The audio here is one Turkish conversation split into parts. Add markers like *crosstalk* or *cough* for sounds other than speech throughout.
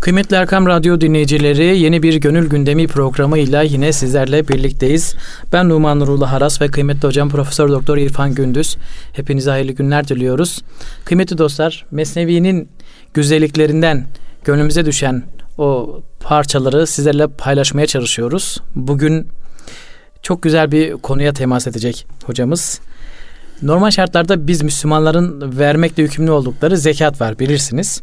Kıymetli Erkam Radyo dinleyicileri yeni bir Gönül Gündemi programıyla yine sizlerle birlikteyiz. Ben Numan Nurullah Haras ve kıymetli hocam Profesör Doktor İrfan Gündüz. Hepinize hayırlı günler diliyoruz. Kıymetli dostlar Mesnevi'nin güzelliklerinden gönlümüze düşen o parçaları sizlerle paylaşmaya çalışıyoruz. Bugün çok güzel bir konuya temas edecek hocamız. Normal şartlarda biz Müslümanların vermekle yükümlü oldukları zekat var bilirsiniz.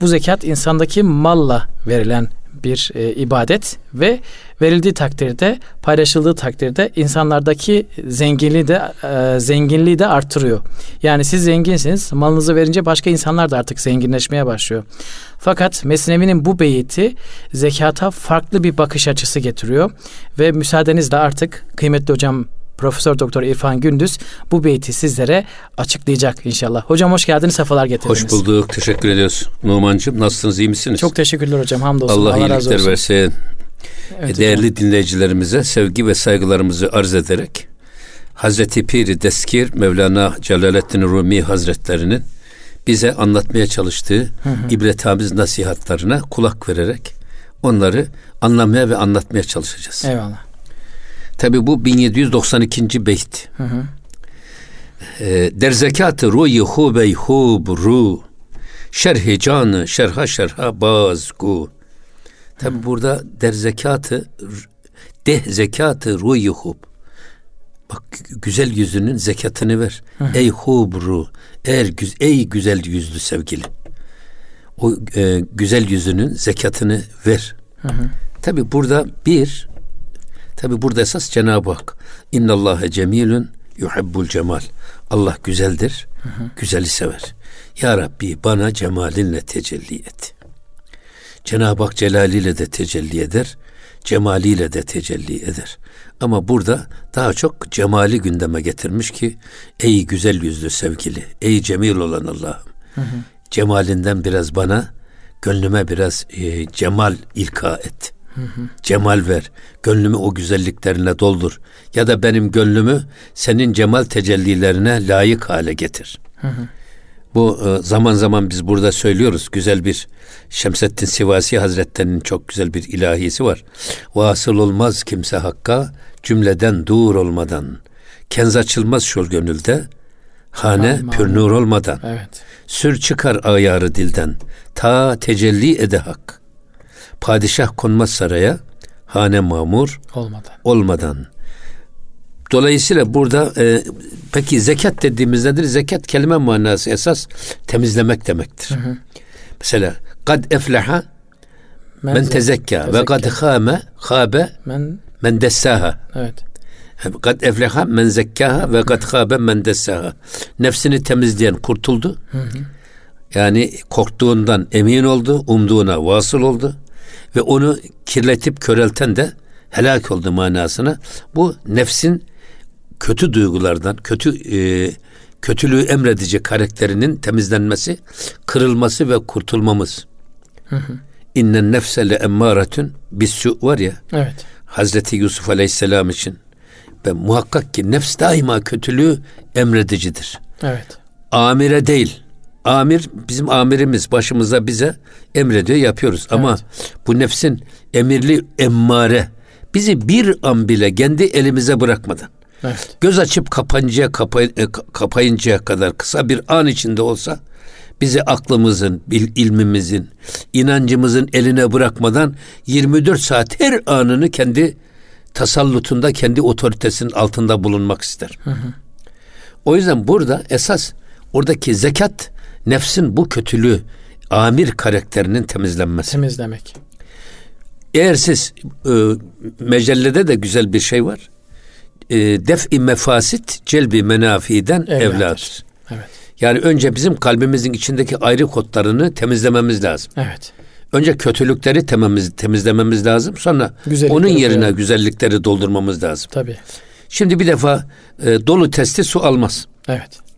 Bu zekat insandaki malla verilen bir e, ibadet ve verildiği takdirde, paylaşıldığı takdirde insanlardaki zenginliği de e, zenginliği de artırıyor. Yani siz zenginsiniz, malınızı verince başka insanlar da artık zenginleşmeye başlıyor. Fakat Mesnevi'nin bu beyti zekata farklı bir bakış açısı getiriyor ve müsaadenizle artık kıymetli hocam Profesör Doktor İrfan Gündüz bu beyti sizlere açıklayacak inşallah. Hocam hoş geldiniz, sefalar getirdiniz. Hoş bulduk, teşekkür ediyoruz. Numan'cığım nasılsınız, iyi misiniz? Çok teşekkürler hocam, hamdolsun. Allah, Allah iyilikler versin. Evet, Değerli hocam. dinleyicilerimize sevgi ve saygılarımızı arz ederek Hazreti Piri Deskir Mevlana Celaleddin Rumi Hazretlerinin bize anlatmaya çalıştığı hı hı. ibretamiz nasihatlarına kulak vererek onları anlamaya ve anlatmaya çalışacağız. Eyvallah. Tabi bu 1792. beyt. Hı hı. E, der zekatı ruyi hubey hubru şerhi canı şerha şerha bazgu. Tabi burada der zekatı deh zekatı ruyi hub. Bak güzel yüzünün zekatını ver. Hı. Ey hubru, eğer ey güzel yüzlü sevgili. O e, güzel yüzünün zekatını ver. Tabi burada bir Tabi burada esas Cenab-ı Hak. İnnallâhe cemilun yuhibbul cemal. Allah güzeldir, hı hı. güzeli sever. Ya Rabbi bana cemalinle tecelli et. Cenab-ı Hak celaliyle de tecelli eder, cemaliyle de tecelli eder. Ama burada daha çok cemali gündeme getirmiş ki ey güzel yüzlü sevgili, ey cemil olan Allah'ım. Cemalinden biraz bana, gönlüme biraz e, cemal ilka et.'' Hı hı. Cemal ver. Gönlümü o güzelliklerine doldur. Ya da benim gönlümü senin cemal tecellilerine layık hale getir. Hı hı. Bu e, zaman zaman biz burada söylüyoruz. Güzel bir Şemseddin Sivasi Hazretleri'nin çok güzel bir ilahisi var. Vasıl olmaz kimse hakka cümleden dur olmadan. Kenz açılmaz şol gönülde. Hane Aman. pür nur olmadan. Evet. Sür çıkar ayarı dilden. Ta tecelli ede hak padişah konmaz saraya hane mamur olmadan. olmadan. Dolayısıyla burada e, peki zekat dediğimiz nedir? Zekat kelime manası esas temizlemek demektir. Hı hı. Mesela kad efleha men, men tezekka ve kad khame khabe men men dessaha. Evet. Kad efleha men zekkaha ve kad khabe men dessaha. Nefsini temizleyen kurtuldu. Hı hı. Yani korktuğundan emin oldu, umduğuna vasıl oldu ve onu kirletip körelten de helak oldu manasına. Bu nefsin kötü duygulardan, kötü e, kötülüğü emredici karakterinin temizlenmesi, kırılması ve kurtulmamız. İnnen nefse le emmâretün bissu var ya. Evet. Hazreti Yusuf Aleyhisselam için ve muhakkak ki nefs daima kötülüğü emredicidir. Evet. Amire değil, amir bizim amirimiz başımıza bize emrediyor yapıyoruz. Evet. Ama bu nefsin emirli emmare bizi bir an bile kendi elimize bırakmadan evet. göz açıp kapanıncaya kapay, e, kapayıncaya kadar kısa bir an içinde olsa bizi aklımızın, bil, ilmimizin, inancımızın eline bırakmadan 24 saat her anını kendi tasallutunda, kendi otoritesinin altında bulunmak ister. Hı hı. O yüzden burada esas oradaki zekat nefsin bu kötülüğü amir karakterinin temizlenmesi. Temizlemek. Eğer siz e, mecellede de güzel bir şey var. E, def-i mefasit celbi menafiden evladır. Evet. Yani önce bizim kalbimizin içindeki ayrı kodlarını temizlememiz lazım. Evet. Önce kötülükleri tememiz, temizlememiz lazım. Sonra onun yerine yani. güzellikleri doldurmamız lazım. Tabii. Şimdi bir defa e, dolu testi su almaz. Evet.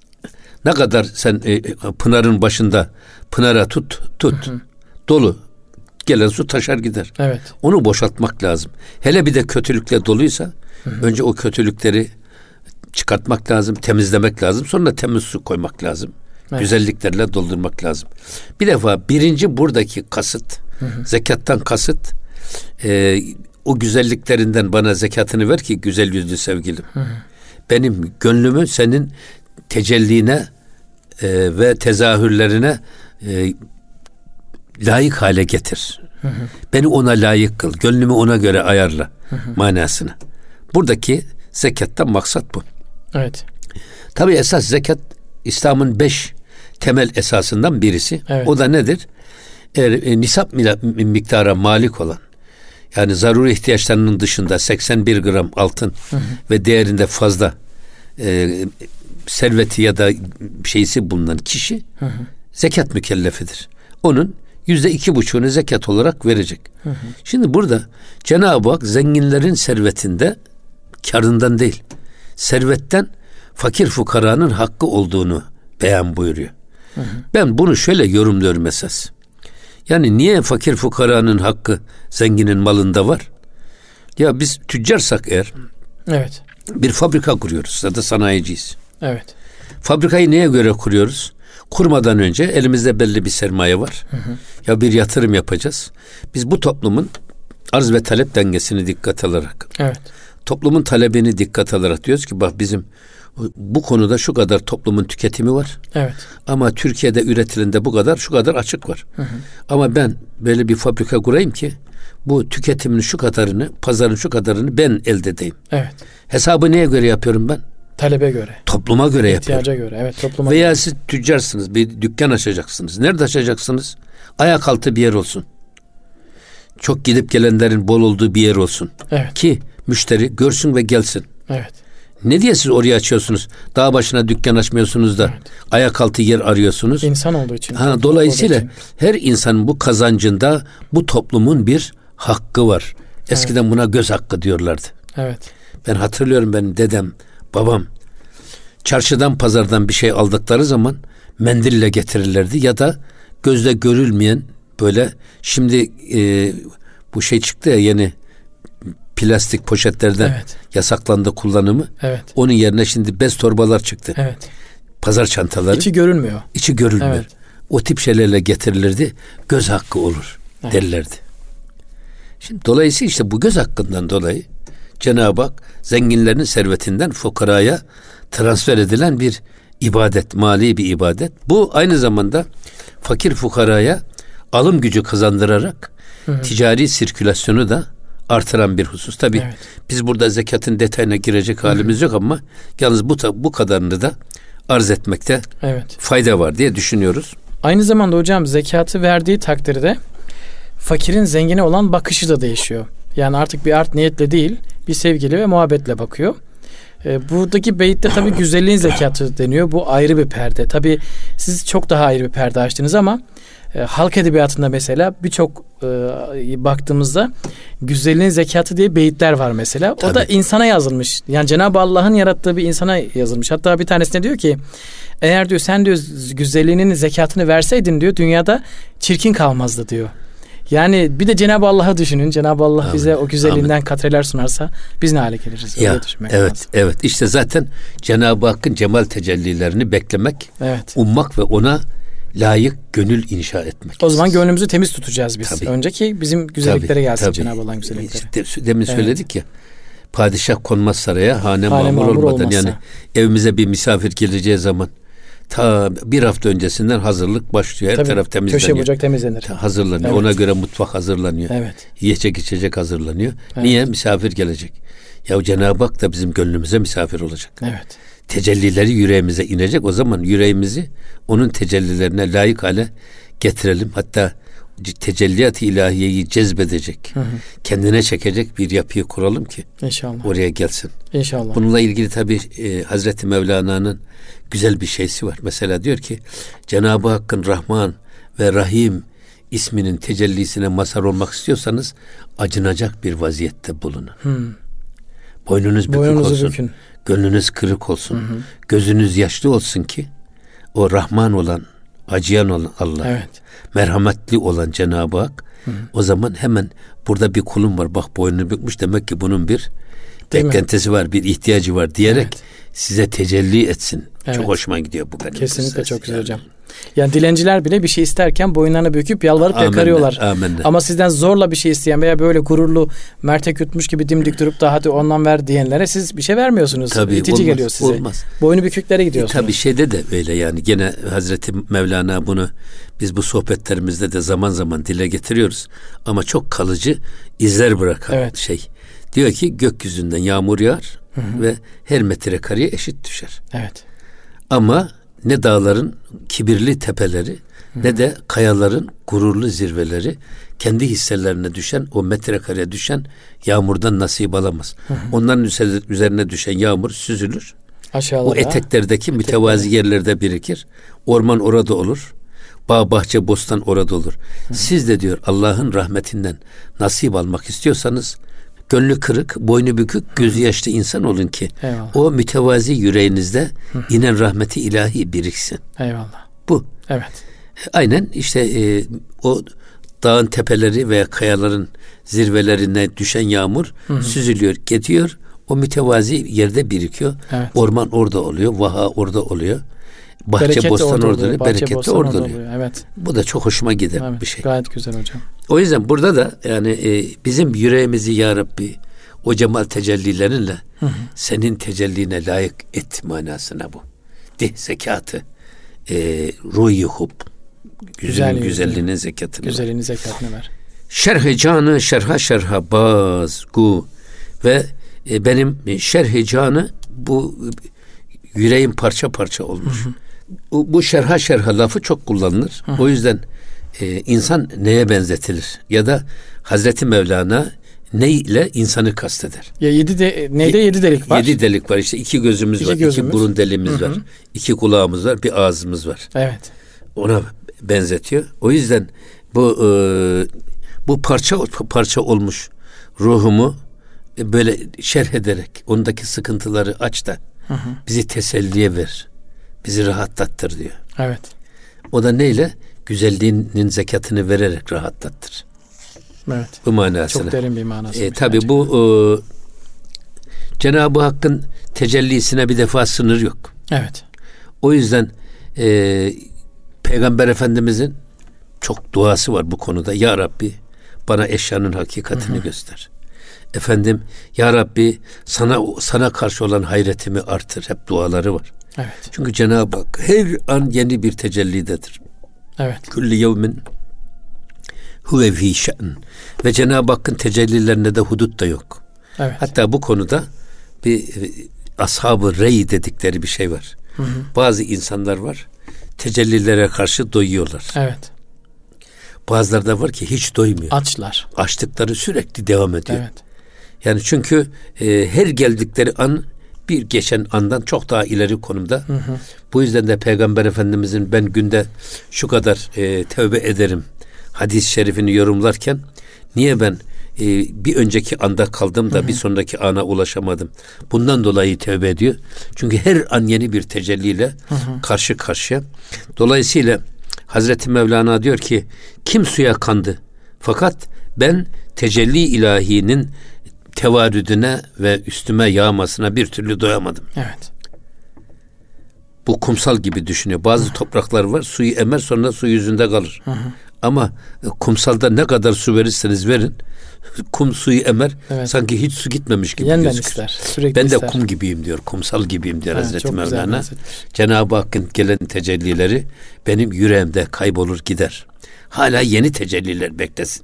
Ne kadar sen e, e, pınarın başında pınara tut tut hı hı. dolu gelen su taşar gider. Evet. Onu boşaltmak lazım. Hele bir de kötülükle doluysa hı hı. önce o kötülükleri çıkartmak lazım, temizlemek lazım. Sonra temiz su koymak lazım. Evet. Güzelliklerle doldurmak lazım. Bir defa birinci buradaki kasıt hı Hı hı. Zekattan kasıt e, o güzelliklerinden bana zekatını ver ki güzel yüzlü sevgilim. Hı hı. Benim gönlümü senin tecelline e, ve tezahürlerine e, layık hale getir. Hı hı. Beni ona layık kıl. Gönlümü ona göre ayarla hı hı. manasını. Buradaki zekattan maksat bu. Evet. Tabi esas zekat İslam'ın beş temel esasından birisi. Evet. O da nedir? Eğer e, nisap miktara malik olan yani zaruri ihtiyaçlarının dışında 81 gram altın hı hı. ve değerinde fazla e, serveti ya da şeysi bulunan kişi hı hı. zekat mükellefidir. Onun yüzde iki buçuğunu zekat olarak verecek. Hı hı. Şimdi burada Cenab-ı Hak zenginlerin servetinde karından değil, servetten fakir fukaranın hakkı olduğunu beyan buyuruyor. Hı hı. Ben bunu şöyle yorumluyorum esas. Yani niye fakir fukaranın hakkı zenginin malında var? Ya biz tüccarsak eğer Evet. Bir fabrika kuruyoruz ya da sanayiciyiz. Evet. Fabrikayı neye göre kuruyoruz? Kurmadan önce elimizde belli bir sermaye var. Hı hı. Ya bir yatırım yapacağız. Biz bu toplumun arz ve talep dengesini dikkat alarak. Evet. Toplumun talebini dikkat alarak diyoruz ki bak bizim bu konuda şu kadar toplumun tüketimi var. Evet. Ama Türkiye'de üretilende bu kadar şu kadar açık var. Hı hı. Ama ben böyle bir fabrika kurayım ki bu tüketimin şu kadarını, pazarın şu kadarını ben elde edeyim. Evet. Hesabı neye göre yapıyorum ben? Talebe göre. Topluma göre İhtiyaca yapıyorum. göre. Evet, topluma Veya göre. siz tüccarsınız, bir dükkan açacaksınız. Nerede açacaksınız? Ayak altı bir yer olsun. Çok gidip gelenlerin bol olduğu bir yer olsun. Evet. Ki müşteri görsün ve gelsin. Evet. Ne diye siz oraya açıyorsunuz? Dağ başına dükkan açmıyorsunuz da evet. ayak altı yer arıyorsunuz. İnsan olduğu için. Ha, dolayısıyla için. her insanın bu kazancında bu toplumun bir hakkı var. Eskiden evet. buna göz hakkı diyorlardı. Evet. Ben hatırlıyorum benim dedem, babam çarşıdan pazardan bir şey aldıkları zaman mendille getirirlerdi ya da gözle görülmeyen böyle şimdi e, bu şey çıktı ya yeni plastik poşetlerden evet. yasaklandı kullanımı. Evet. Onun yerine şimdi bez torbalar çıktı. Evet. Pazar çantaları. İçi görünmüyor. İçi görülmüyor. Evet. O tip şeylerle getirilirdi. Göz hakkı olur evet. derlerdi. Şimdi dolayısıyla işte bu göz hakkından dolayı Cenab-ı Hak zenginlerin servetinden fukaraya transfer edilen bir ibadet, mali bir ibadet. Bu aynı zamanda fakir fukaraya alım gücü kazandırarak hı ticari sirkülasyonu da artıran bir husus. Tabi evet. biz burada zekatın detayına girecek halimiz hı yok ama yalnız bu bu kadarını da arz etmekte evet. fayda var diye düşünüyoruz. Aynı zamanda hocam zekatı verdiği takdirde fakirin zengine olan bakışı da değişiyor. Yani artık bir art niyetle değil, bir sevgili ve muhabbetle bakıyor. E, buradaki beyitte tabii *laughs* güzelliğin zekatı deniyor. Bu ayrı bir perde. Tabii siz çok daha ayrı bir perde açtınız ama e, halk edebiyatında mesela birçok e, baktığımızda güzelliğin zekatı diye beyitler var mesela. Tabii. O da insana yazılmış. Yani Cenab-ı Allah'ın yarattığı bir insana yazılmış. Hatta bir tanesinde diyor ki eğer diyor sen diyor güzelliğinin zekatını verseydin diyor dünyada çirkin kalmazdı diyor. Yani bir de Cenab-ı Allah'ı düşünün. Cenab-ı Allah Amin. bize o güzelliğinden Amin. katreler sunarsa biz ne hale geliriz? Ya, evet, lazım. evet. İşte zaten Cenab-ı Hakk'ın cemal tecellilerini beklemek, evet. ummak ve ona layık gönül inşa etmek. O zaman gönlümüzü temiz tutacağız biz. Tabii. Önceki bizim güzelliklere tabii, gelsin tabii. Cenab-ı Allah'ın güzellikleri. İşte demin evet. söyledik ya. Padişah konmaz saraya, hane, hane mamur, mamur olmadan olmazsa. yani evimize bir misafir geleceği zaman ta bir hafta öncesinden hazırlık başlıyor. Her Tabii, taraf temizleniyor. Köşe bucak temizlenir. Ta, hazırlanıyor. Evet. Ona göre mutfak hazırlanıyor. Evet. Yiyecek içecek hazırlanıyor. Evet. Niye? Misafir gelecek. Ya Cenab-ı Hak da bizim gönlümüze misafir olacak. Evet. Tecellileri yüreğimize inecek. O zaman yüreğimizi onun tecellilerine layık hale getirelim. Hatta tecelliyat ilahiyeyi cezbedecek, hı hı. kendine çekecek bir yapıyı kuralım ki İnşallah. oraya gelsin. İnşallah. Bununla ilgili tabi e, Hazreti Mevlana'nın güzel bir şeysi var. Mesela diyor ki Cenab-ı Hakk'ın Rahman ve Rahim isminin tecellisine mazhar olmak istiyorsanız acınacak bir vaziyette bulunun. Hmm. Boynunuz bükük Boynunuzu olsun. Bükün. Gönlünüz kırık olsun. Hı hı. Gözünüz yaşlı olsun ki o Rahman olan, acıyan olan Allah, evet. merhametli olan Cenab-ı Hak hı hı. o zaman hemen burada bir kulum var. Bak boynunu bükmüş demek ki bunun bir Değil beklentisi mi? var, bir ihtiyacı var diyerek evet. size tecelli etsin. Evet. Çok hoşuma gidiyor bu benim. Kesinlikle çok güzel hocam. Yani dilenciler bile bir şey isterken boyunlarını büküp yalvarıp Amenna, yakarıyorlar. amenna. Ama sizden zorla bir şey isteyen veya böyle gururlu mertek yutmuş gibi dimdik durup da hadi ondan ver diyenlere siz bir şey vermiyorsunuz. Tabii, İtici olmaz, geliyor size. olmaz. Boynu büküklere E, gidiyorsunuz. tabii şeyde de böyle yani gene Hazreti Mevlana bunu biz bu sohbetlerimizde de zaman zaman dile getiriyoruz. Ama çok kalıcı izler bırakan Evet. şey. Diyor ki gökyüzünden yağmur yağar ve her metrekareye eşit düşer. Evet. Ama ne dağların kibirli tepeleri ne de kayaların gururlu zirveleri kendi hisselerine düşen o metrekareye düşen yağmurdan nasip alamaz. Onların üze- üzerine düşen yağmur süzülür. Aşağılara. O eteklerdeki mütevazi yerlerde birikir. Orman orada olur. Bağ, bahçe, bostan orada olur. Siz de diyor Allah'ın rahmetinden nasip almak istiyorsanız gönlü kırık, boynu bükük, gözü yaşlı insan olun ki Eyvallah. o mütevazi yüreğinizde inen rahmeti ilahi biriksin. Eyvallah. Bu. Evet. Aynen işte e, o dağın tepeleri veya kayaların zirvelerine düşen yağmur süzülüyor, gidiyor. O mütevazi yerde birikiyor. Evet. Orman orada oluyor, vaha orada oluyor. Bahçe Bereket bostan orada oluyor, bahçe, bereket de bostan orada orada oluyor. oluyor. Evet. Bu da çok hoşuma giden evet. bir şey. Gayet güzel hocam. O yüzden burada da yani e, bizim yüreğimizi ya Rabbi o cemal tecellilerinle senin tecelline layık et manasına bu. De zekatı. E, ruhi hub. Güzel güzelliğinin zekatını. Güzelini zekatını ver. Şerh canı şerha şerha baz gu ve e, benim şerh canı bu e, yüreğim parça parça olmuş. Bu, bu şerha şerha lafı çok kullanılır. O yüzden e, insan neye benzetilir? Ya da Hazreti Mevlana ne ile insanı kasteder? Ya yedi de neyde yedi delik var? Yedi delik var işte iki gözümüz İki var, gözümüz. iki burun deliğimiz var, iki kulağımız var, bir ağzımız var Evet. ona benzetiyor. O yüzden bu e, bu parça parça olmuş ruhumu e, böyle şerh ederek ondaki sıkıntıları aç da bizi teselliye ver. Bizi rahatlattır diyor. Evet. O da neyle? Güzelliğinin zekatını vererek rahatlattır. Evet. Bu manasına. Çok derin bir manası. E, tabii bu e, Cenab-ı Hakk'ın tecellisine bir defa sınır yok. Evet. O yüzden e, Peygamber Efendimizin çok duası var bu konuda. Ya Rabbi bana eşyanın hakikatini göster. Efendim Ya Rabbi sana sana karşı olan hayretimi artır. Hep duaları var. Evet. Çünkü Cenab-ı Hak her an yeni bir tecellidedir. Evet. Kulli yevmin huve fî şe'n. Ve Cenab-ı Hakk'ın tecellilerinde de hudut da yok. Evet. Hatta bu konuda bir e, ashab-ı rey dedikleri bir şey var. Bazı insanlar var tecellilere karşı doyuyorlar. Evet. Bazıları da var ki hiç doymuyor. Açlar. Açlıkları sürekli devam ediyor. Evet. Yani çünkü e, her geldikleri an bir geçen andan çok daha ileri konumda. Bu yüzden de Peygamber Efendimizin ben günde şu kadar e, tövbe ederim hadis-i şerifini yorumlarken niye ben e, bir önceki anda kaldım da bir sonraki ana ulaşamadım. Bundan dolayı tövbe ediyor. Çünkü her an yeni bir tecelliyle karşı karşıya. Dolayısıyla Hazreti Mevlana diyor ki kim suya kandı fakat ben tecelli ilahinin tevarüdüne ve üstüme yağmasına bir türlü doyamadım. Evet. Bu kumsal gibi düşünüyor. Bazı topraklar var suyu emer sonra su yüzünde kalır. Ama e, kumsalda ne kadar su verirseniz verin *laughs* kum suyu emer Evet. sanki hiç su gitmemiş gibi Yeniden gözükür. ister. Sürekli Ben de ister. kum gibiyim diyor. Kumsal gibiyim diyor Evet, Hazreti Mevlana. Cenab-ı Hakk'ın gelen tecellileri benim yüreğimde kaybolur gider. Hala yeni tecelliler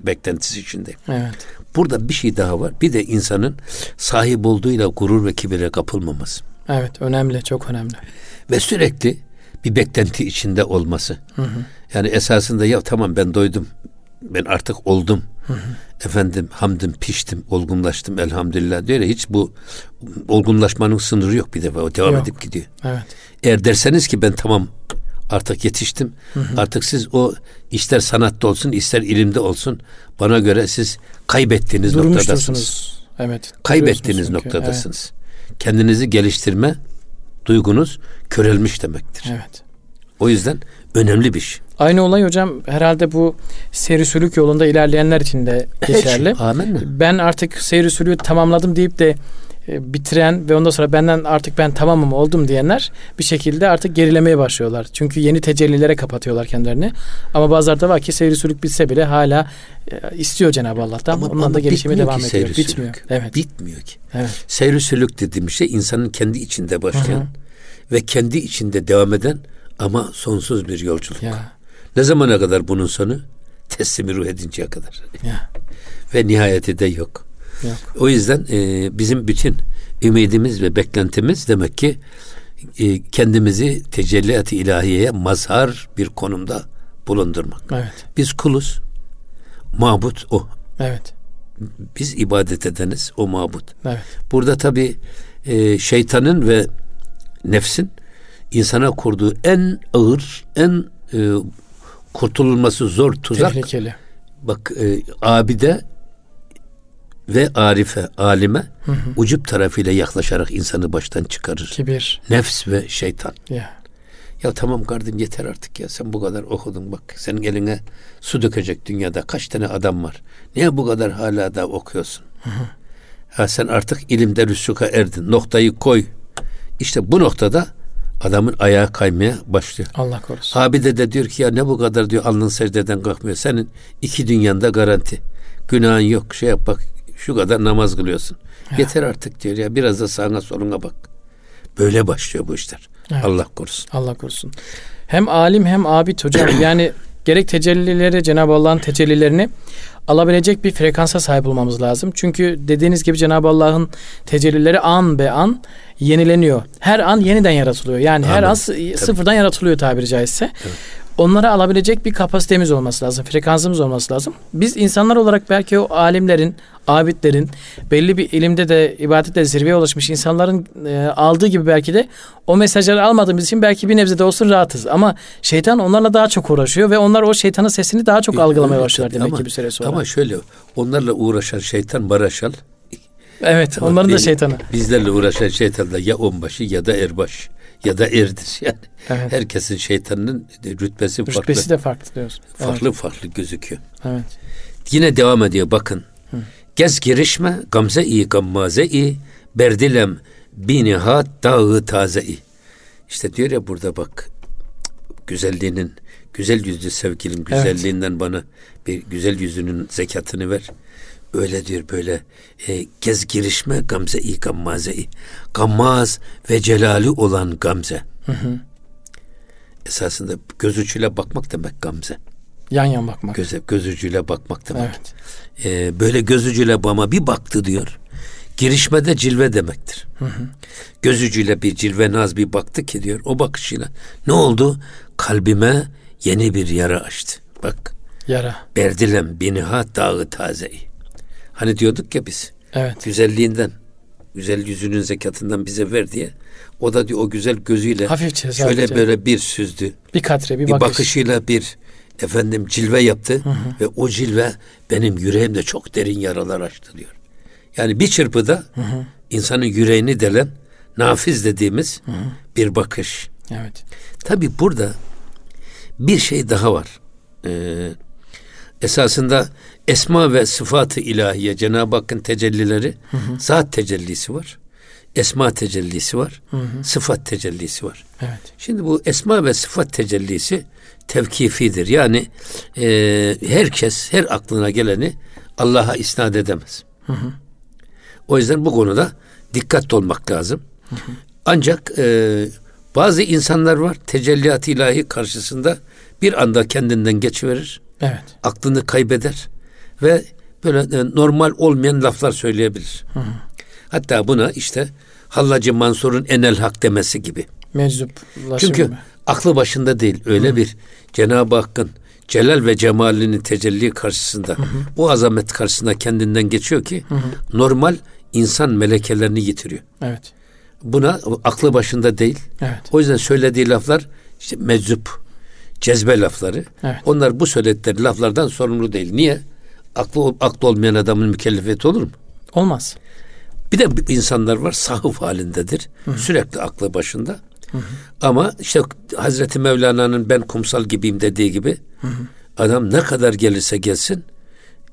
beklentisi içinde. Evet. Burada bir şey daha var. Bir de insanın sahip olduğuyla gurur ve kibire kapılmaması. Evet. Önemli. Çok önemli. Ve sürekli bir beklenti içinde olması. Yani esasında ya tamam ben doydum. Ben artık oldum. Efendim hamdım piştim, olgunlaştım elhamdülillah diyor ya hiç bu olgunlaşmanın sınırı yok bir defa. O devam Yok. edip gidiyor. Evet. Eğer derseniz ki ben tamam artık yetiştim. Artık siz o ister sanatta olsun ister ilimde olsun bana göre siz kaybettiğiniz noktadasınız. Evet. Kaybettiğiniz noktadasınız. Kendinizi geliştirme duygunuz körelmiş demektir. Evet. evet. O yüzden önemli bir şey. Aynı olay hocam herhalde bu seyri sülük yolunda ilerleyenler için de *laughs* geçerli. Amenna. Ben artık seyri sülüğü tamamladım deyip de bitiren ve ondan sonra benden artık ben tamamım oldum diyenler bir şekilde artık gerilemeye başlıyorlar. Çünkü yeni tecellilere kapatıyorlar kendilerini. Ama bazıları da var ki seyri sülük bitse bile hala e, istiyor Cenab-ı Allah'tan. Ama, Ondan da gelişime devam ediyor. Bitmiyor. Evet. Bitmiyor ki. Evet. Seyri sülük dediğim şey insanın kendi içinde başlayan Hı-hı. ve kendi içinde devam eden ama sonsuz bir yolculuk. Ya. Ne zamana kadar bunun sonu? Teslimi ruh edinceye kadar. Ya. Ve nihayeti de yok. Yok. O yüzden e, bizim bütün ümidimiz ve beklentimiz demek ki e, kendimizi tecelliyat-ı ilahiyeye mazhar bir konumda bulundurmak. Evet. Biz kuluz. Mabut o. Evet. Biz ibadet edeniz o mabut. Evet. Burada tabi e, şeytanın ve nefsin insana kurduğu en ağır, en e, kurtululması zor tuzak. Tehlikeli. Bak e, abide ve arife, alime hı hı. ucup tarafıyla yaklaşarak insanı baştan çıkarır. Kibir. Nefs ve şeytan. Ya. Ya tamam kardeşim yeter artık ya sen bu kadar okudun bak senin eline su dökecek dünyada kaç tane adam var. Niye bu kadar hala da okuyorsun? Hı hı. Ha sen artık ilimde rüsuka erdin. Noktayı koy. İşte bu noktada adamın ayağı kaymaya başlıyor. Allah korusun. Abide de diyor ki ya ne bu kadar diyor alnın secdeden kalkmıyor. Senin iki dünyanda garanti. Günahın yok. Şey yap bak şu kadar namaz kılıyorsun. Yeter artık diyor ya biraz da sağına soluna bak. Böyle başlıyor bu işler. Evet. Allah korusun. Allah korusun. Hem alim hem abid hocam *coughs* yani gerek tecellileri Cenab-ı Allah'ın tecellilerini alabilecek bir frekansa sahip olmamız lazım. Çünkü dediğiniz gibi Cenab-ı Allah'ın tecellileri an be an yenileniyor. Her an yeniden yaratılıyor. Yani Amin. her an sıfırdan yaratılıyor tabiri caizse. Evet onları alabilecek bir kapasitemiz olması lazım, frekansımız olması lazım. Biz insanlar olarak belki o alimlerin, abidlerin, belli bir ilimde de ibadette zirveye ulaşmış insanların e, aldığı gibi belki de o mesajları almadığımız için belki bir nebze de olsun rahatız. Ama şeytan onlarla daha çok uğraşıyor ve onlar o şeytanın sesini daha çok algılamaya başlıyorlar demek ama, ki bir süre sonra. Ama şöyle onlarla uğraşan şeytan baraşal. Evet, onların da şeytanı. Bizlerle uğraşan şeytan da ya onbaşı ya da erbaş ya da erdir *laughs* yani. Evet. Herkesin şeytanının rütbesi, farklı. Rütbesi de farklı diyorsun. Farklı evet. farklı gözüküyor. Evet. Yine devam ediyor bakın. Hı. Gez girişme gamze i gammaze i berdilem binihat dağı taze i. İşte diyor ya burada bak güzelliğinin güzel yüzlü sevgilin güzelliğinden evet. bana bir güzel yüzünün zekatını ver. Öyle diyor böyle e, gez girişme gamze-i gammaze-i. Gammaz ve celali olan gamze. Hı hı. Esasında göz ucuyla bakmak demek gamze. Yan yan bakmak. Göze, göz ucuyla bakmak demek. Evet. E, böyle göz ucuyla bana bir baktı diyor. Girişmede cilve demektir. Hı hı. Göz ucuyla bir cilve naz bir baktı ki diyor. O bakışıyla ne oldu? Kalbime yeni bir yara açtı. Bak. Yara. Berdilem biniha dağı tazeyi. Hani diyorduk ya biz. Evet. Güzelliğinden, güzel yüzünün zekatından bize ver diye. O da diyor o güzel gözüyle Hafifçe, şöyle sadece. böyle bir süzdü. Bir katre, bir, bir bakış. bakışıyla bir efendim cilve yaptı hı hı. ve o cilve benim yüreğimde çok derin yaralar açtı diyor. Yani bir çırpıda hı hı. insanın yüreğini delen nafiz dediğimiz hı hı. bir bakış. Evet. Tabi burada bir şey daha var. Ee, esasında esma ve sıfatı ilahiye Cenab-ı Hakk'ın tecellileri hı hı. zat tecellisi var. Esma tecellisi var. Hı hı. Sıfat tecellisi var. Evet. Şimdi bu esma ve sıfat tecellisi tevkifidir. Yani e, herkes her aklına geleni Allah'a isnat edemez. Hı hı. O yüzden bu konuda dikkatli olmak lazım. Hı hı. Ancak e, bazı insanlar var tecelliyat ilahi karşısında bir anda kendinden geçiverir. Evet. Aklını kaybeder ve böyle e, normal olmayan laflar söyleyebilir. Hı. Hatta buna işte Hallacı Mansur'un enel hak demesi gibi. Meczup. Çünkü gibi. aklı başında değil. Öyle hı. bir Cenab-ı Hakk'ın celal ve cemalinin tecelli karşısında hı hı. bu azamet karşısında kendinden geçiyor ki hı hı. normal insan melekelerini yitiriyor. Evet. Buna aklı başında değil. Evet. O yüzden söylediği laflar işte meczup, cezbe lafları. Evet. Onlar bu söyledikleri laflardan sorumlu değil. Niye? Aklı aklı olmayan adamın mükellefiyeti olur mu? Olmaz. Bir de insanlar var sahıf halindedir. Hı-hı. Sürekli aklı başında. Hı-hı. Ama işte Hazreti Mevlana'nın ben kumsal gibiyim dediği gibi Hı-hı. adam ne kadar gelirse gelsin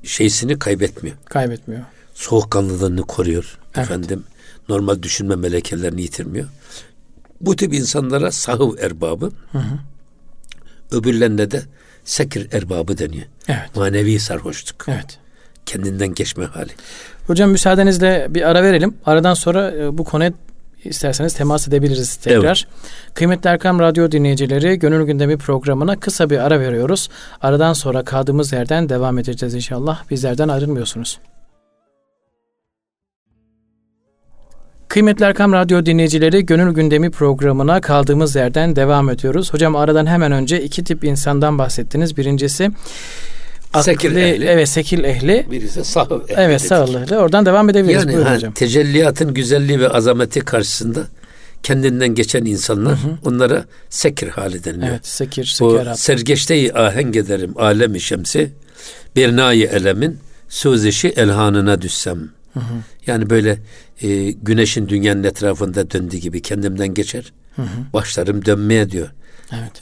şeysini kaybetmiyor. Kaybetmiyor. Soğukkanlılığını koruyor evet. efendim. normal düşünme melekelerini yitirmiyor. Bu tip insanlara sahıv erbabı, hı hı. öbürlerine de sekir erbabı deniyor. Evet. Manevi sarhoşluk. Evet. Kendinden geçme hali. Hocam müsaadenizle bir ara verelim. Aradan sonra e, bu konuya isterseniz temas edebiliriz tekrar. Evet. Kıymetli Erkam Radyo dinleyicileri Gönül Gündemi programına kısa bir ara veriyoruz. Aradan sonra kaldığımız yerden devam edeceğiz inşallah. Bizlerden ayrılmıyorsunuz. Kıymetli Erkam Radyo dinleyicileri Gönül Gündemi programına kaldığımız yerden devam ediyoruz. Hocam aradan hemen önce iki tip insandan bahsettiniz. Birincisi sekil aklı, ehli. Evet sekil ehli. Birisi sağ ehli. Evet sağ ehli. Oradan devam edebiliriz. Yani Buyurun ha, hocam. tecelliyatın güzelliği ve azameti karşısında kendinden geçen insanlar hı hı. onlara sekir hali deniliyor. Evet sekir. sekir o sergeçteyi aheng ederim alemi şemsi bir nayi elemin söz işi elhanına düşsem. Hı hı. Yani böyle e, güneşin dünyanın etrafında döndüğü gibi kendimden geçer. Hı hı. Başlarım dönmeye diyor. Evet.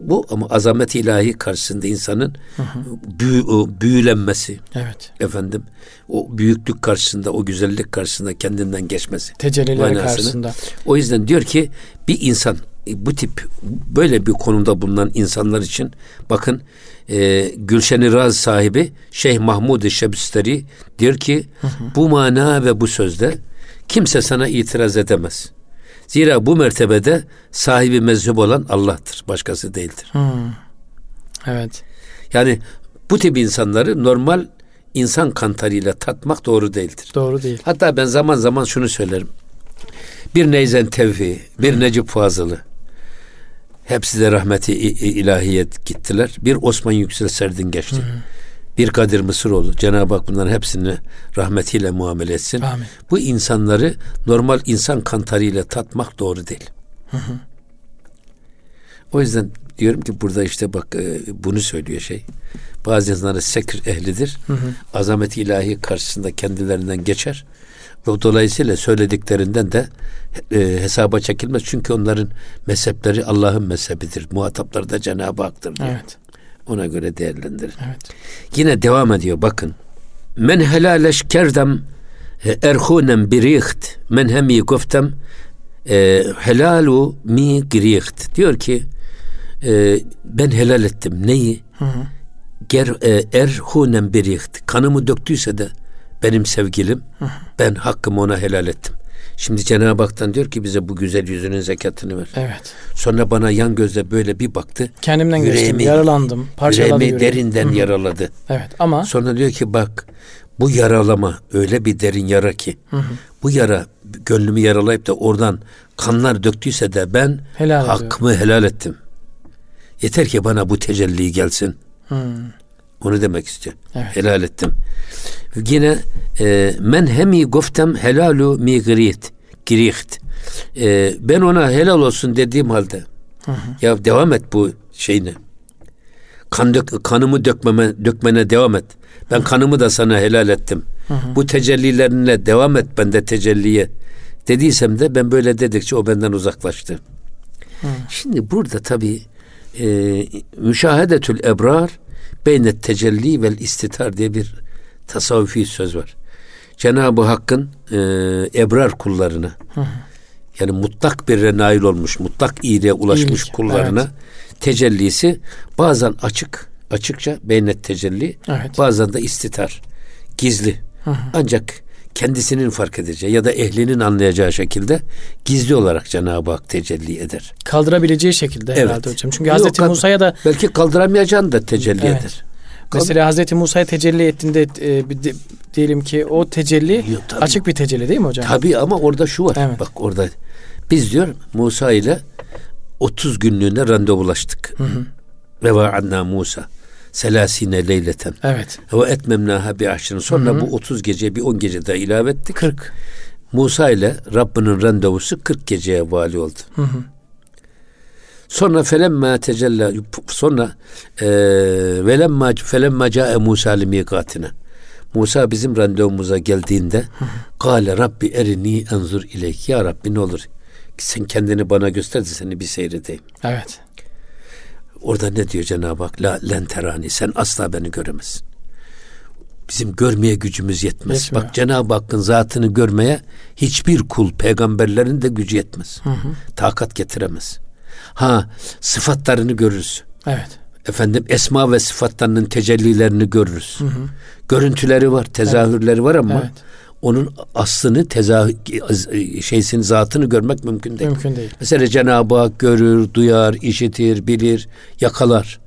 Bu ama azamet ilahi karşısında insanın hı hı. Büyü, o, büyülenmesi. Evet. Efendim o büyüklük karşısında, o güzellik karşısında kendinden geçmesi. Tecelliler karşısında. O yüzden diyor ki bir insan bu tip böyle bir konumda bulunan insanlar için bakın e, Gülşen-i Raz sahibi Şeyh Mahmud-i Şebüsteri diyor ki hı hı. bu mana ve bu sözde kimse sana itiraz edemez. Zira bu mertebede sahibi mezhep olan Allah'tır. Başkası değildir. Hmm. Evet. Yani bu tip insanları normal insan kantarıyla tatmak doğru değildir. Doğru değil. Hatta ben zaman zaman şunu söylerim. Bir Neyzen Tevfi, bir. Necip Fazıl'ı hepsi de rahmeti ilahiyet gittiler. Bir Osman Yüksel Serdin geçti. Hmm bir Kadir Mısıroğlu. Cenab-ı Hak bunların hepsini rahmetiyle muamele etsin. Amin. Bu insanları normal insan kantarıyla tatmak doğru değil. Hı hı. O yüzden diyorum ki burada işte bak e, bunu söylüyor şey. Bazı insanlar sekir ehlidir. Hı hı. Azamet ilahi karşısında kendilerinden geçer. Ve dolayısıyla söylediklerinden de e, hesaba çekilmez. Çünkü onların mezhepleri Allah'ın mezhebidir. Muhatapları da Cenab-ı Hak'tır diyor. Evet. Ona göre değerlendirin. Evet. Yine devam ediyor bakın. Men helaleş kerdem e, erhunem biriht men hemi goftem e, helalu mi giriht. Diyor ki e, ben helal ettim. Neyi? Hı hı. Ger e, erhunem biriht. Kanımı döktüyse de benim sevgilim ben hakkımı ona helal ettim. Şimdi Cenab-ı Hak'tan diyor ki bize bu güzel yüzünün zekatını ver. Evet. Sonra bana yan gözle böyle bir baktı. Kendimden yüreğimi, geçtim, yaralandım, parçaladı yüreğimi. derinden Hı-hı. yaraladı. Evet ama. Sonra diyor ki bak bu yaralama öyle bir derin yara ki Hı-hı. bu yara gönlümü yaralayıp da oradan kanlar döktüyse de ben helal hakkımı ediyor. helal ettim. Yeter ki bana bu tecelli gelsin. Hı. Onu demek istiyor. Evet. Helal ettim. Yine e, men hemi goftem helalu mi giriht. Giriht. E, ben ona helal olsun dediğim halde hı hı. ya devam et bu şeyini. Kan dök, kanımı dökmeme, dökmene devam et. Ben hı. kanımı da sana helal ettim. Hı hı. Bu tecellilerinle devam et ben de tecelliye. Dediysem de ben böyle dedikçe o benden uzaklaştı. Hı. Şimdi burada tabii e, müşahedetül ebrar beynet tecelli vel istitar diye bir tasavvufi söz var. Cenab-ı Hakk'ın e, ebrar kullarına hı hı. yani mutlak bir nail olmuş, mutlak iyiliğe ulaşmış İyilik, kullarına evet. tecellisi bazen açık, açıkça beynet tecelli, evet. bazen de istitar, gizli. Hı hı. Ancak kendisinin fark edeceği ya da ehlinin anlayacağı şekilde gizli olarak Cenab-ı Hak tecelli eder. Kaldırabileceği şekilde evet. herhalde hocam. Çünkü Yok, Hazreti Musa'ya da belki kaldıramayacağını da tecelli evet. eder. Mesela Hazreti Musa'ya tecelli ettiğinde e, de, diyelim ki o tecelli Yok, tabii. açık bir tecelli değil mi hocam? Tabii ama orada şu var. Evet. Bak orada biz diyor Musa ile 30 günlüğüne randevulaştık. Ve vaadna Musa selasine leyleten. Evet. Ve etmemnaha bi aşrın. Sonra Hı-hı. bu 30 gece bir 10 gece daha ilave ettik. 40. Musa ile Rabbinin randevusu 40 geceye vali oldu. Hı hı. Sonra felemma tecella sonra e, velemma felemma ca'e Musa li. Musa bizim randevumuza geldiğinde Kale Rabbi erini enzur ileyk. Ya Rabbi ne olur sen kendini bana göster de seni bir seyredeyim. Evet. Orada ne diyor Cenab-ı Hak? La lenterani sen asla beni göremezsin. bizim görmeye gücümüz yetmez. Yetmiyor. Bak Cenab-ı Hakk'ın zatını görmeye hiçbir kul peygamberlerin de gücü yetmez. Hı hı. Takat getiremez. Ha sıfatlarını görürüz. Evet. Efendim esma ve sıfatlarının tecellilerini görürüz. Görüntüleri var, tezahürleri var ama Evet. Onun aslını tezahür şeysini zatını görmek mümkün değil. Mümkün değil. Mesela Cenab-ı Hak görür, duyar, işitir, bilir, yakalar.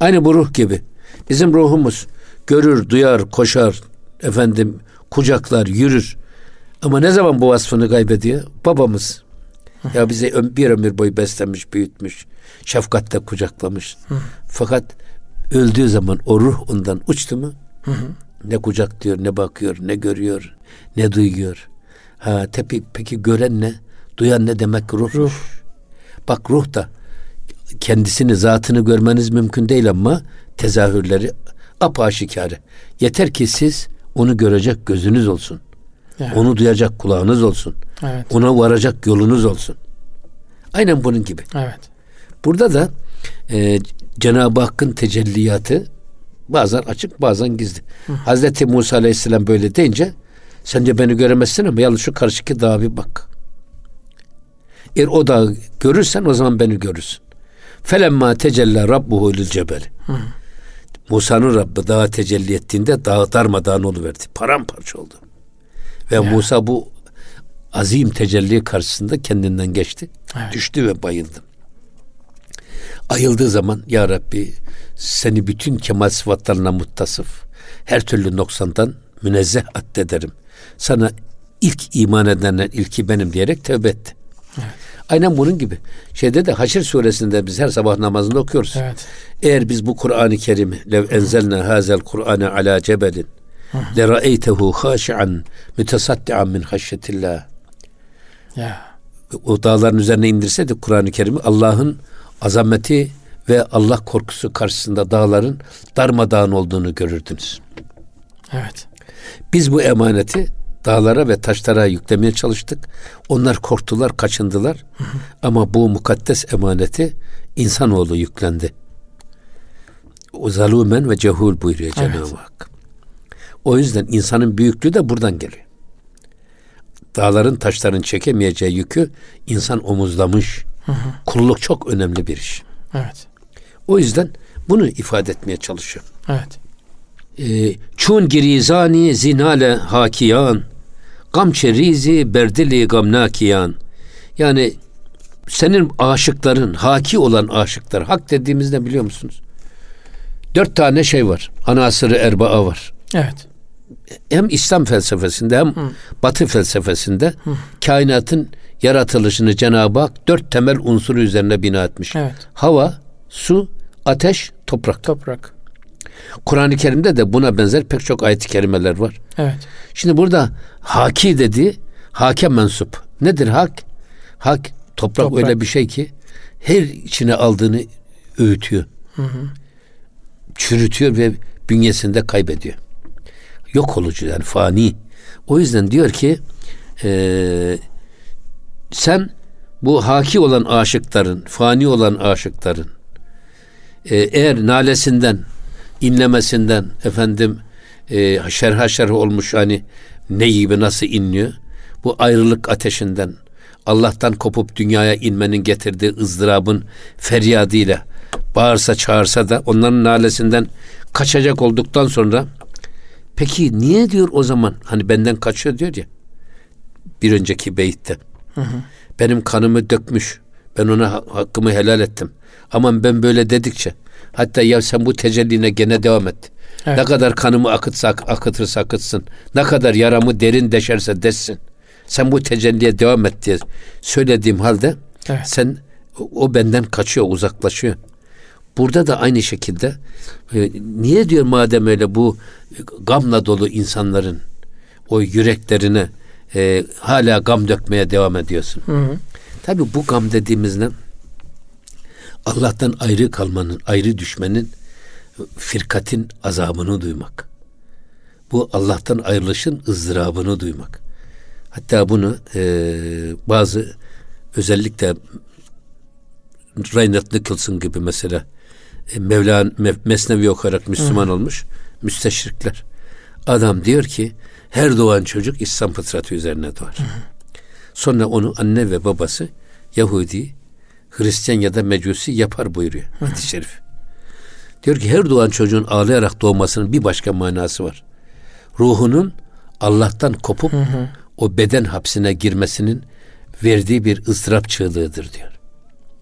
Aynı bu ruh gibi. Bizim ruhumuz görür, duyar, koşar, efendim kucaklar, yürür. Ama ne zaman bu vasfını kaybediyor? Babamız. Ya bize bir ömür boyu beslemiş, büyütmüş, şefkatle kucaklamış. Fakat öldüğü zaman o ruh ondan uçtu mu? Ne kucaklıyor, ne bakıyor, ne görüyor, ne duyuyor. Ha, tepi, peki gören ne? Duyan ne demek ruh? Ruh. Bak ruh da kendisini, zatını görmeniz mümkün değil ama tezahürleri apaşikarı. Yeter ki siz onu görecek gözünüz olsun. Yani, Onu duyacak kulağınız olsun. evet. Ona varacak yolunuz olsun. Aynen bunun gibi. Evet. Burada da e, Cenab-ı Hakk'ın tecelliyatı bazen açık bazen gizli. Hazreti Musa Aleyhisselam böyle deyince sen de beni göremezsin ama yalnız şu karşıki dağa bir bak. Eğer o dağı görürsen o zaman beni görürsün. Felemma tecella rabbuhu lil cebel. Musa'nın Rabbi dağa tecelli ettiğinde dağ darmadağın oluverdi. Paramparça oldu. Ve Musa bu azim tecelli karşısında kendinden geçti. Evet. Düştü ve bayıldı. Ayıldığı zaman ya Rabbi seni bütün kemal sıfatlarına muttasıf, her türlü noksandan münezzeh addederim. Sana ilk iman edenler ilki benim diyerek tövbe etti. Aynen bunun gibi. Şeyde de Haşr suresinde biz her sabah namazında okuyoruz. Evet. Eğer biz bu Kur'an-ı Kerim'i lev enzelna hazel Kur'ane ala cebelin le ra'eytehu haşi'an mütesaddian min haşyetillah. Ya. O dağların üzerine indirseydik Kur'an-ı Kerim'i Allah'ın azameti ve Allah korkusu karşısında dağların darmadağın olduğunu görürdünüz. Evet. Biz bu emaneti dağlara ve taşlara yüklemeye çalıştık. Onlar korktular, kaçındılar. Ama bu mukaddes emaneti insanoğlu yüklendi. O zalumen ve cehul buyuruyor Evet. Cenab-ı Hak. O yüzden insanın büyüklüğü de buradan geliyor. Dağların, taşların çekemeyeceği yükü insan omuzlamış. Kulluk çok önemli bir iş. Evet. O yüzden bunu ifade etmeye çalışıyor. Evet. Ee, çun girizani zinale hakiyan gamçe rizi berdili gamnakiyan yani senin aşıkların haki olan aşıklar hak dediğimizde biliyor musunuz? Dört tane şey var. Anasırı erbaa var. Evet. Hem İslam felsefesinde hem Batı felsefesinde kainatın yaratılışını Cenab-ı Hak dört temel unsuru üzerine bina etmiş. Evet. Hava, su, ateş, toprak. Toprak. Kur'an-ı Kerim'de de buna benzer pek çok ayet-i kerimeler var. Evet. Şimdi burada haki dedi, hakem mensup. Nedir hak? Hak toprak, Toprak. öyle bir şey ki her içine aldığını öğütüyor. Çürütüyor ve bünyesinde kaybediyor. Yok olucu yani fani. O yüzden diyor ki eee, sen bu haki olan aşıkların, fani olan aşıkların e, eğer nalesinden, inlemesinden efendim e, şerha şerh olmuş hani ne gibi nasıl inliyor? Bu ayrılık ateşinden Allah'tan kopup dünyaya inmenin getirdiği ızdırabın feryadıyla bağırsa çağırsa da onların nalesinden kaçacak olduktan sonra peki niye? diyor o zaman. Hani benden kaçıyor diyor ya bir önceki beytte. Benim kanımı dökmüş ben ona ha- hakkımı helal ettim ama ben böyle dedikçe hatta ya sen bu tecelline gene devam et Evet. ne kadar kanımı akıtsa ak- akıtırsa akıtsın ne kadar yaramı derin deşerse deşsin sen bu tecelliye devam et diye söylediğim halde Evet. sen o benden kaçıyor uzaklaşıyor Burada da aynı şekilde e, niye diyor madem öyle bu gamla dolu insanların o yüreklerine e, hala gam dökmeye devam ediyorsun. Hı hı. Tabi bu gam dediğimizde Allah'tan ayrı kalmanın, ayrı düşmenin firkatin azabını duymak. Bu Allah'tan ayrılışın ızdırabını duymak. Hatta bunu e, bazı özellikle Reinhard Nicholson gibi mesela e, Mevlan Me- Mesnevi okuyarak Müslüman olmuş. müsteşrikler. Adam diyor ki her doğan çocuk İslam fıtratı üzerine doğar. Hı hı. Sonra onu anne ve babası Yahudi, Hristiyan ya da Mecusi yapar buyuruyor hadis-i şerif. Diyor ki her doğan çocuğun ağlayarak doğmasının bir başka manası var. Ruhunun Allah'tan kopup hı hı. o beden hapsine girmesinin verdiği bir ızdırap çığlığıdır diyor.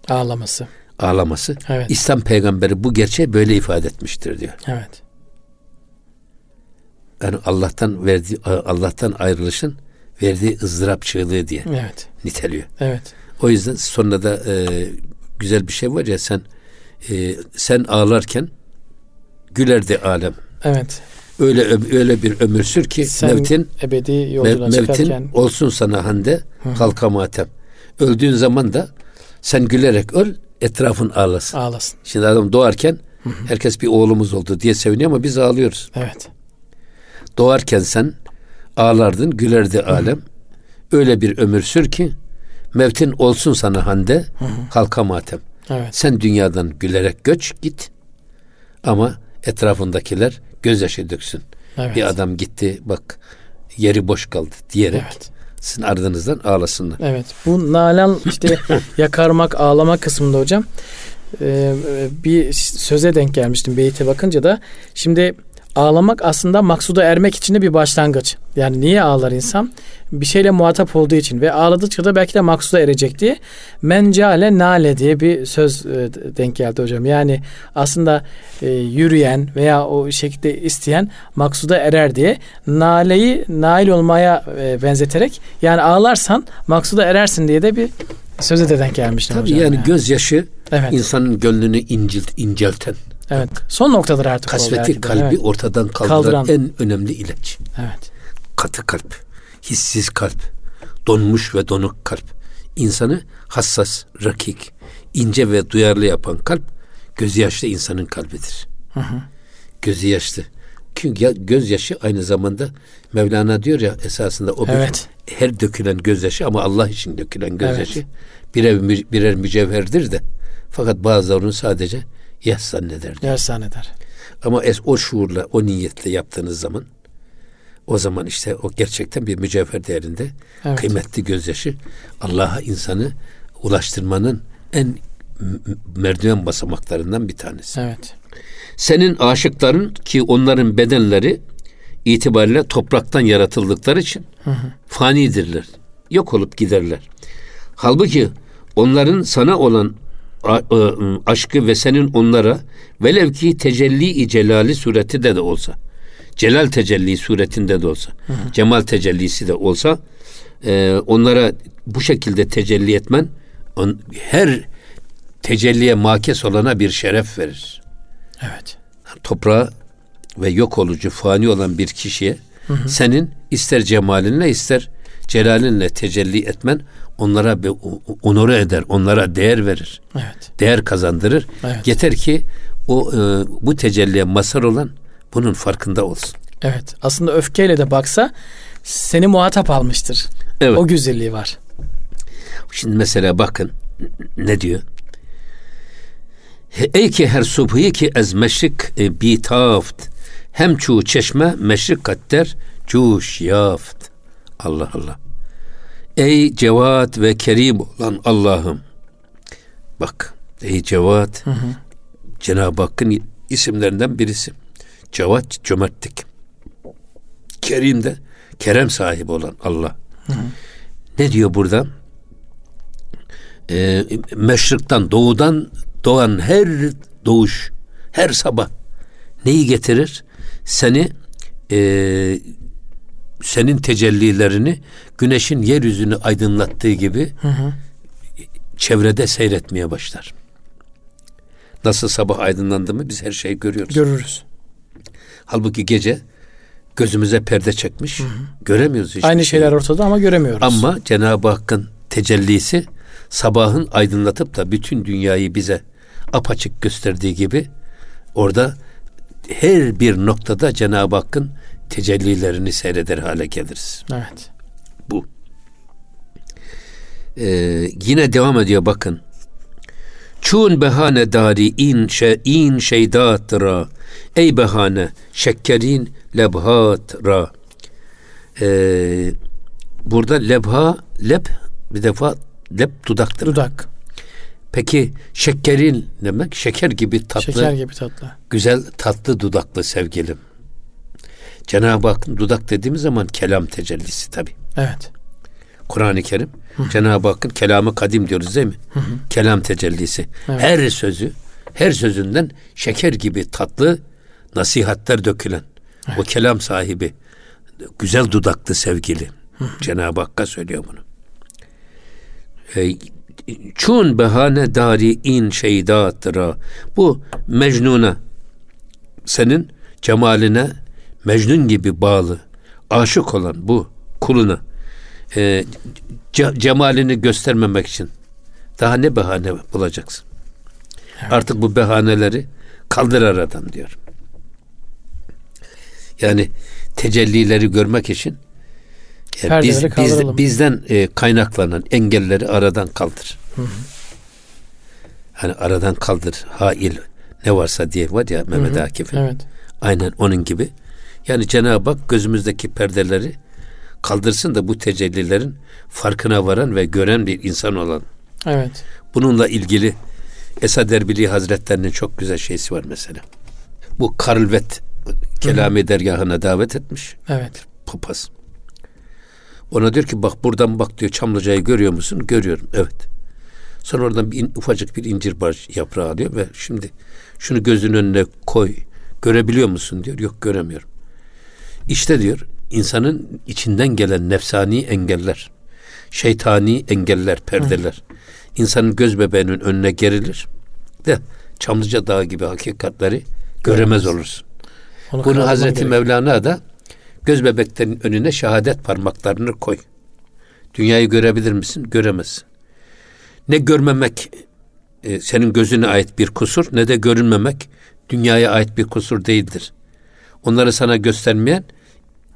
Ağlaması. Ağlaması. Evet. İslam peygamberi bu gerçeği böyle ifade etmiştir diyor. Evet. Yani Allah'tan verdiği Allah'tan ayrılışın verdiği ızdırap çığlığı diye evet. niteliyor. Evet. O yüzden sonra da e, güzel bir şey var ya sen e, sen ağlarken güler de alem. Evet. Öyle öyle bir ömür sür ki sen mevtin ebedi yolculuğa mevtin çıkarken olsun sana hande halka matem. Öldüğün zaman da sen gülerek öl etrafın ağlasın. Ağlasın. Şimdi adam doğarken Hı-hı. herkes bir oğlumuz oldu diye seviniyor ama biz ağlıyoruz. Evet. Doğarken sen ağlardın, gülerdi alem. Hı-hı. Öyle bir ömür sür ki mevtin olsun sana hande, halka matem. Evet. Sen dünyadan gülerek göç git ama etrafındakiler gözyaşı döksün. Evet. Bir adam gitti bak yeri boş kaldı diyerek evet. sizin ardınızdan ağlasınlar. Evet bu nalan işte *laughs* yakarmak ağlama kısmında hocam e, bir söze denk gelmiştim beyte bakınca da şimdi ağlamak aslında maksuda ermek için de bir başlangıç. Yani niye ağlar insan? Bir şeyle muhatap olduğu için ve ağladıkça da belki de maksuda erecek diye mencale nale diye bir söz e, denk geldi hocam. Yani aslında e, yürüyen veya o şekilde isteyen maksuda erer diye naleyi nail olmaya e, benzeterek yani ağlarsan maksuda erersin diye de bir söze de denk gelmiştim Tabii hocam. yani, yani. gözyaşı evet. insanın gönlünü incilt, incelten Evet. Son noktadır artık. Kasveti kalbi evet. ortadan kaldıran, kaldıran en önemli ilaç. Evet. Katı kalp, hissiz kalp, donmuş ve donuk kalp. İnsanı hassas, rakik, ince ve duyarlı yapan kalp gözyaşlı insanın kalbidir. Hı hı. Gözü yaşlı. Çünkü gözyaşı aynı zamanda Mevlana diyor ya esasında o evet. bir, her dökülen gözyaşı ama Allah için dökülen gözyaşı evet. birer, birer mücevherdir de fakat bazılarının sadece yaş zanneder. Yaş zanneder. Ama es, o şuurla, o niyetle yaptığınız zaman o zaman işte o gerçekten bir mücevher değerinde evet. kıymetli gözyaşı Allah'a insanı ulaştırmanın en merdiven basamaklarından bir tanesi. Evet. Senin aşıkların ki onların bedenleri itibariyle topraktan yaratıldıkları için hı hı. fanidirler. Yok olup giderler. Halbuki onların sana olan aşkı ve senin onlara velev ki tecelli-i celali sureti de de olsa celal tecelli suretinde de olsa hı hı. cemal tecellisi de olsa e, onlara bu şekilde tecelli etmen on, her tecelliye makes olana bir şeref verir. Evet. Toprağa ve yok olucu fani olan bir kişiye hı hı. senin ister cemalinle ister celalinle tecelli etmen onlara onore eder, onlara değer verir. Evet. Değer kazandırır. Evet. Yeter ki o e, bu tecelliye mazhar olan bunun farkında olsun. Evet. Aslında öfkeyle de baksa seni muhatap almıştır. Evet. O güzelliği var. Şimdi mesela bakın ne diyor? Ey ki her subhi ki ez meşrik e, bitaft hem çu çeşme meşrik katter cuş yaft. Allah Allah. Ey cevat ve kerim olan Allah'ım. Bak ey cevat Cenab-ı Hakk'ın isimlerinden birisi. Cevat cömertlik. Kerim de kerem sahibi olan Allah. Hı hı. Ne diyor burada? Ee, meşrikten, doğudan doğan her doğuş, her sabah neyi getirir? Seni e, senin tecellilerini güneşin yeryüzünü aydınlattığı gibi hı hı. çevrede seyretmeye başlar. Nasıl sabah aydınlandı mı biz her şeyi görüyoruz. Görürüz. Halbuki gece gözümüze perde çekmiş. Hı hı. Göremiyoruz hiçbir Aynı şeyler ortada ama göremiyoruz. Ama Cenab-ı Hakk'ın tecellisi sabahın aydınlatıp da bütün dünyayı bize apaçık gösterdiği gibi orada her bir noktada Cenab-ı Hakk'ın tecellilerini seyreder hale geliriz. Evet. Bu. Ee, yine devam ediyor bakın. Çun behane dari in şe in şeydat ra. Ey behane şekkerin lebhat ra. Ee, burada lebha leb bir defa leb dudaktır. Dudak. Peki şekerin demek şeker gibi tatlı. Şeker gibi tatlı. Güzel tatlı dudaklı sevgilim. Cenab-ı Hakk'ın dudak dediğimiz zaman kelam tecellisi tabi. Evet. Kur'an-ı Kerim Cenab-ı Hakk'ın kelamı kadim diyoruz değil mi? Kelam tecellisi. Evet. Her sözü, her sözünden şeker gibi tatlı nasihatler dökülen. O kelam sahibi güzel dudaklı sevgili. Cenab-ı Hakk'a söylüyor bunu. E, Çun behane dari in şeydatıra. Bu Mecnun'a senin cemaline Mecnun gibi bağlı, aşık olan bu kuluna e, ce- cemalini göstermemek için daha ne bahane bulacaksın? Artık bu bahaneleri kaldır aradan diyor. Yani tecellileri görmek için e, biz, biz, bizden e, kaynaklanan engelleri aradan kaldır. Hani aradan kaldır, hail ne varsa diye var ya Mehmet Akif'in. Evet. Aynen onun gibi. Yani Cenab-ı Hak gözümüzdeki perdeleri kaldırsın da bu tecellilerin farkına varan ve gören bir insan olan. Evet. Bununla ilgili Esad Erbili Hazretlerinin çok güzel şeysi var mesela. Bu Karlvet Kelami dergahına davet etmiş Evet. papaz. Ona diyor ki bak buradan bak diyor Çamlıca'yı görüyor musun? Görüyorum. Evet. Sonra oradan bir ufacık bir incir baş yaprağı alıyor ve şimdi şunu gözünün önüne koy. Görebiliyor musun diyor. Yok göremiyorum. İşte diyor insanın içinden gelen nefsani engeller, şeytani engeller, perdeler insanın göz bebeğinin önüne gerilir de Çamlıca Dağı gibi hakikatleri göremez olursun. Onu Bunu Hazreti gerek. Mevlana da göz bebeklerin önüne şehadet parmaklarını koy. Dünyayı görebilir misin? Göremezsin. Ne görmemek e, senin gözüne ait bir kusur ne de görünmemek dünyaya ait bir kusur değildir. Onları sana göstermeyen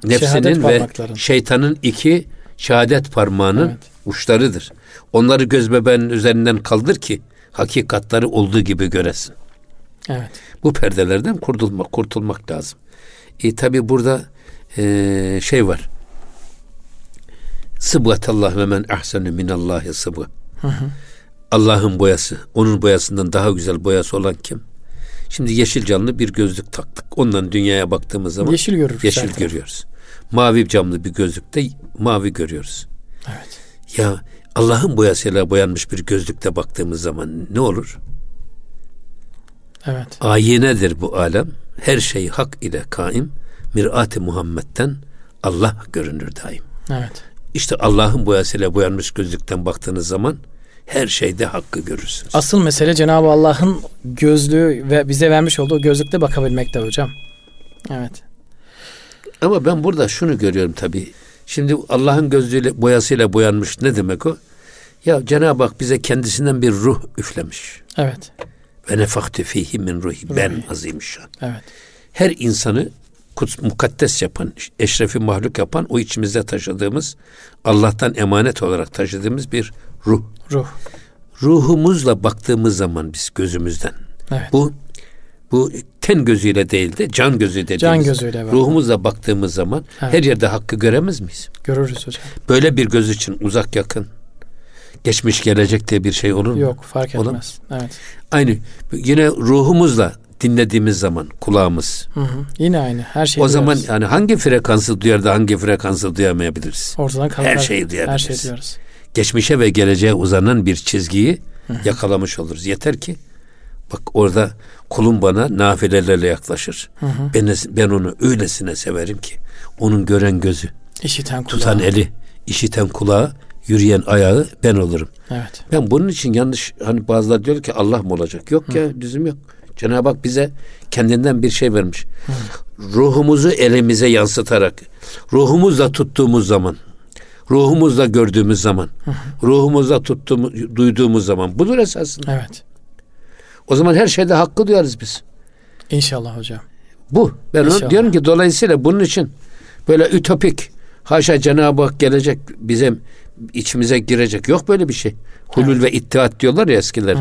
nefsinin ve şeytanın iki şehadet parmağının Evet. uçlarıdır. Onları göz bebeğinin üzerinden kaldır ki hakikatları olduğu gibi göresin. Evet. Bu perdelerden kurtulmak, kurtulmak lazım. E, tabi burada e, şey var. Sıbgatallah ve men ahsenu minallahi sıbga. Allah'ın boyası. Onun boyasından daha güzel boyası olan kim? Şimdi yeşil camlı bir gözlük taktık. Ondan dünyaya baktığımız zaman Yeşil görürüz yeşil zaten. görüyoruz. Mavi camlı bir gözlükte mavi görüyoruz. Evet. Ya Allah'ın boyasıyla boyanmış bir gözlükte baktığımız zaman ne olur? Evet. Ayinedir bu alem. Her şey hak ile kaim. Mirat-ı Muhammed'den Allah görünür daim. Evet. İşte Allah'ın boyasıyla boyanmış gözlükten baktığınız zaman her şeyde hakkı görürsünüz. Asıl mesele Cenab-ı Allah'ın gözlüğü ve bize vermiş olduğu gözlükte bakabilmekte hocam. Evet. Ama ben burada şunu görüyorum tabii. Şimdi Allah'ın gözlüğüyle boyasıyla boyanmış ne demek o? Ya Cenab-ı Hak bize kendisinden bir ruh üflemiş. Evet. Ve nefaktu fihi min ruhi. Ben azimüşşan. Evet. her insanı kuts, mukaddes yapan, eşrefi mahluk yapan o içimizde taşıdığımız Allah'tan emanet olarak taşıdığımız bir ruh. Ruh. Ruhumuzla baktığımız zaman biz gözümüzden. Evet. Bu bu ten gözüyle değil de can gözü dediğimiz. Can gözüyle bakmak. Ruhumuzla baktığımız zaman Evet. her yerde hakkı göremez miyiz? Görürüz hocam. Böyle bir göz için uzak yakın, geçmiş gelecek diye bir şey olur mu? Yok fark Olamaz. etmez. Evet. Aynı yine ruhumuzla dinlediğimiz zaman kulağımız. Hı hı. Yine aynı. Her şeyi o zaman duyarız. yani hangi frekansı duyar da hangi frekansı duyamayabiliriz? ortadan kalkar. her şeyi duyabiliriz. Her şeyi duyarız. Geçmişe ve geleceğe uzanan bir çizgiyi yakalamış oluruz. Yeter ki bak orada kulum bana nafilelerle yaklaşır. Ben, ben onu öylesine severim ki onun gören gözü, İşiten kulağı. tutan eli, işiten kulağı, yürüyen ayağı ben olurum. Evet. Ben bunun için yanlış hani bazılar diyor ki Allah mı olacak? Yok ya bizim yok. Cenab-ı Hak bize kendinden bir şey vermiş. Ruhumuzu elimize yansıtarak, ruhumuzla tuttuğumuz zaman, ruhumuzla gördüğümüz zaman, ruhumuzla tuttuğumuz, duyduğumuz zaman budur esasında. Evet. O zaman her şeyde hakkı duyarız biz. İnşallah hocam. Bu. Ben İnşallah. diyorum ki dolayısıyla bunun için böyle ütopik haşa Cenab-ı Hak gelecek bizim içimize girecek. Yok böyle bir şey. Hulul ve ittihat diyorlar ya eskiler.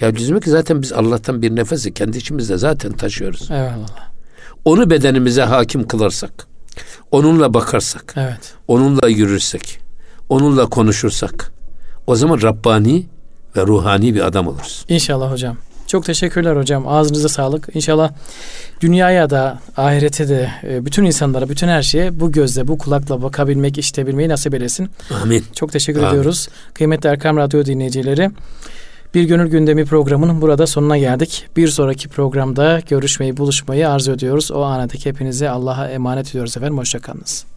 Ya ki zaten biz Allah'tan bir nefesi kendi içimizde zaten taşıyoruz. Eyvallah. Onu bedenimize hakim kılarsak, onunla bakarsak, Evet. onunla yürürsek, onunla konuşursak o zaman Rabbani ve ruhani bir adam oluruz. İnşallah hocam. Çok teşekkürler hocam. Ağzınıza sağlık. İnşallah dünyaya da ahirete de e, bütün insanlara, bütün her şeye bu gözle, bu kulakla bakabilmek, işitebilmeyi nasip eylesin. Amin. Çok teşekkür Amin. ediyoruz. Kıymetli Erkam Radyo dinleyicileri. Bir Gönül Gündemi programının burada sonuna geldik. Bir sonraki programda görüşmeyi, buluşmayı arzu ediyoruz. O ana dek hepinize Allah'a emanet ediyoruz efendim. Hoşçakalınız.